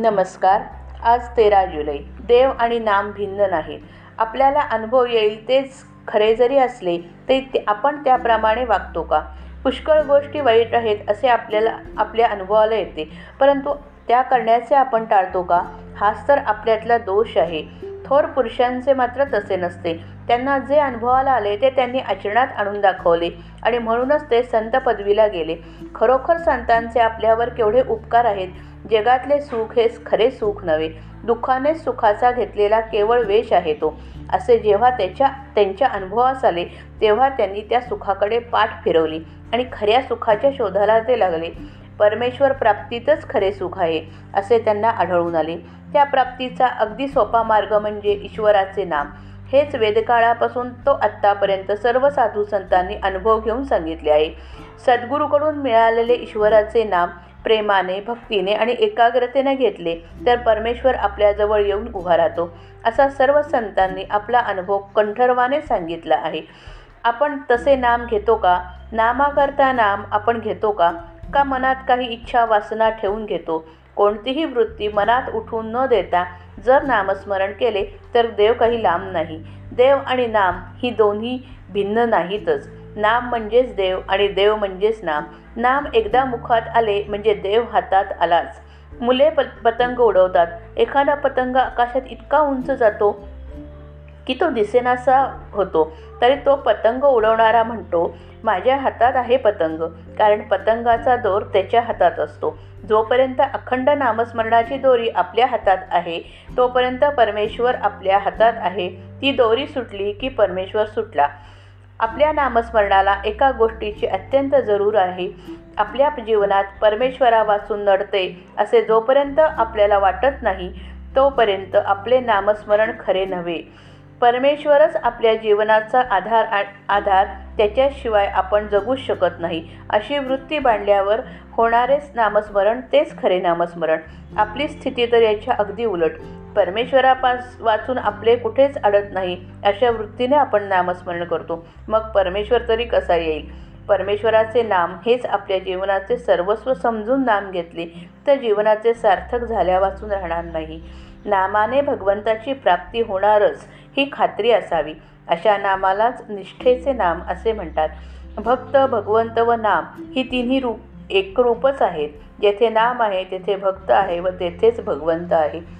नमस्कार. आज तेरा जुलै. देव आणि नाम भिन्न नाहीत आपल्याला अनुभव येईल तेच खरे जरी असले तरी ते आपण त्याप्रमाणे वागतो का? पुष्कळ गोष्टी वाईट आहेत असे आपल्याला आपल्या अनुभवाला येते. परंतु त्या करण्याचे आपण टाळतो का? हाच तर आपल्यातला दोष आहे. थोर पुरुषांचे मात्र तसे नसते. त्यांना जे अनुभवाला आले ते त्यांनी आचरणात आणून दाखवले आणि म्हणूनच ते संत पदवीला गेले. खरोखर संतांचे आपल्यावर केवढे उपकार आहेत? जगातले सुख हे खरे सुख नव्हे. दुःखाने सुखाचा घेतलेला केवळ वेश आहे तो. असे जेव्हा त्याच्या त्यांच्या अनुभवास आले तेव्हा त्यांनी त्या सुखाकडे पाठ फिरवली आणि खऱ्या सुखाच्या शोधाला ते लागले. परमेश्वर प्राप्तीतच खरे सुख आहे असे त्यांना आढळून आले. त्या प्राप्तीचा अगदी सोपा मार्ग म्हणजे ईश्वराचे नाम. हेच वेदकाळापासून तो आत्तापर्यंत सर्व साधू संतांनी अनुभव घेऊन सांगितले आहे. सद्गुरूकडून मिळालेले ईश्वराचे नाम प्रेमाने भक्तीने आणि एकाग्रतेने घेतले तर परमेश्वर आपल्याजवळ येऊन उभा राहतो. असा सर्व संतांनी आपला अनुभव कंठर्वाने सांगितला आहे. आपण तसे नाम घेतो का? नामाकरता नाम आपण घेतो का? का मनात काही इच्छा वासना ठेवून घेतो? कोणतीही वृत्ती मनात उठून न देता जर नामस्मरण केले तर देव काही लांब नाही. देव आणि नाम ही दोन्ही भिन्न नाहीतच. नाम म्हणजेच देव आणि देव म्हणजेच नाम. नाम एकदा मुखात आले म्हणजे देव हातात आलाच. मुले प पतंग उडवतात. एखादा पतंग आकाशात इतका उंच जातो की तो दिसेनासा होतो. तरी तो पतंग उडवणारा म्हणतो माझ्या हातात आहे पतंग. कारण पतंगाचा दोर त्याच्या हातात असतो. जोपर्यंत अखंड नामस्मरणाची दोरी आपल्या हातात आहे तोपर्यंत परमेश्वर आपल्या हातात आहे. ती दोरी सुटली की परमेश्वर सुटला. आपल्या नामस्मरणाला एका गोष्टीची अत्यंत जरूर आहे. आपल्या जीवनात परमेश्वरापासून नडते असे जोपर्यंत आपल्याला वाटत नाही तोपर्यंत आपले नामस्मरण खरे नव्हे. परमेश्वरच आपल्या जीवनाचा आधार आधार त्याच्याशिवाय आपण जगूच शकत नाही. अशी वृत्ती बांधल्यावर होणारेच नामस्मरण तेच खरे नामस्मरण. आपली स्थिती तर याच्या अगदी उलट. परमेश्वरापास वाचून आपले कुठेच अडत नाही अशा वृत्तीने आपण नामस्मरण करतो. मग परमेश्वर तरी कसा येईल? परमेश्वराचे नाम हेच आपल्या जीवनाचे सर्वस्व समजून नाम घेतले तर जीवनाचे सार्थक झाल्या वाचून राहणार नाही. नामाने भगवंताची प्राप्ती होणारच ही खात्री असावी. अशा नामालाच निष्ठेचे नाम असे म्हणतात. भक्त भगवंत व नाम ही तिन्ही रूप एकरूपच आहेत. जेथे नाम आहे तेथे भक्त आहे व तेथेच भगवंत आहे.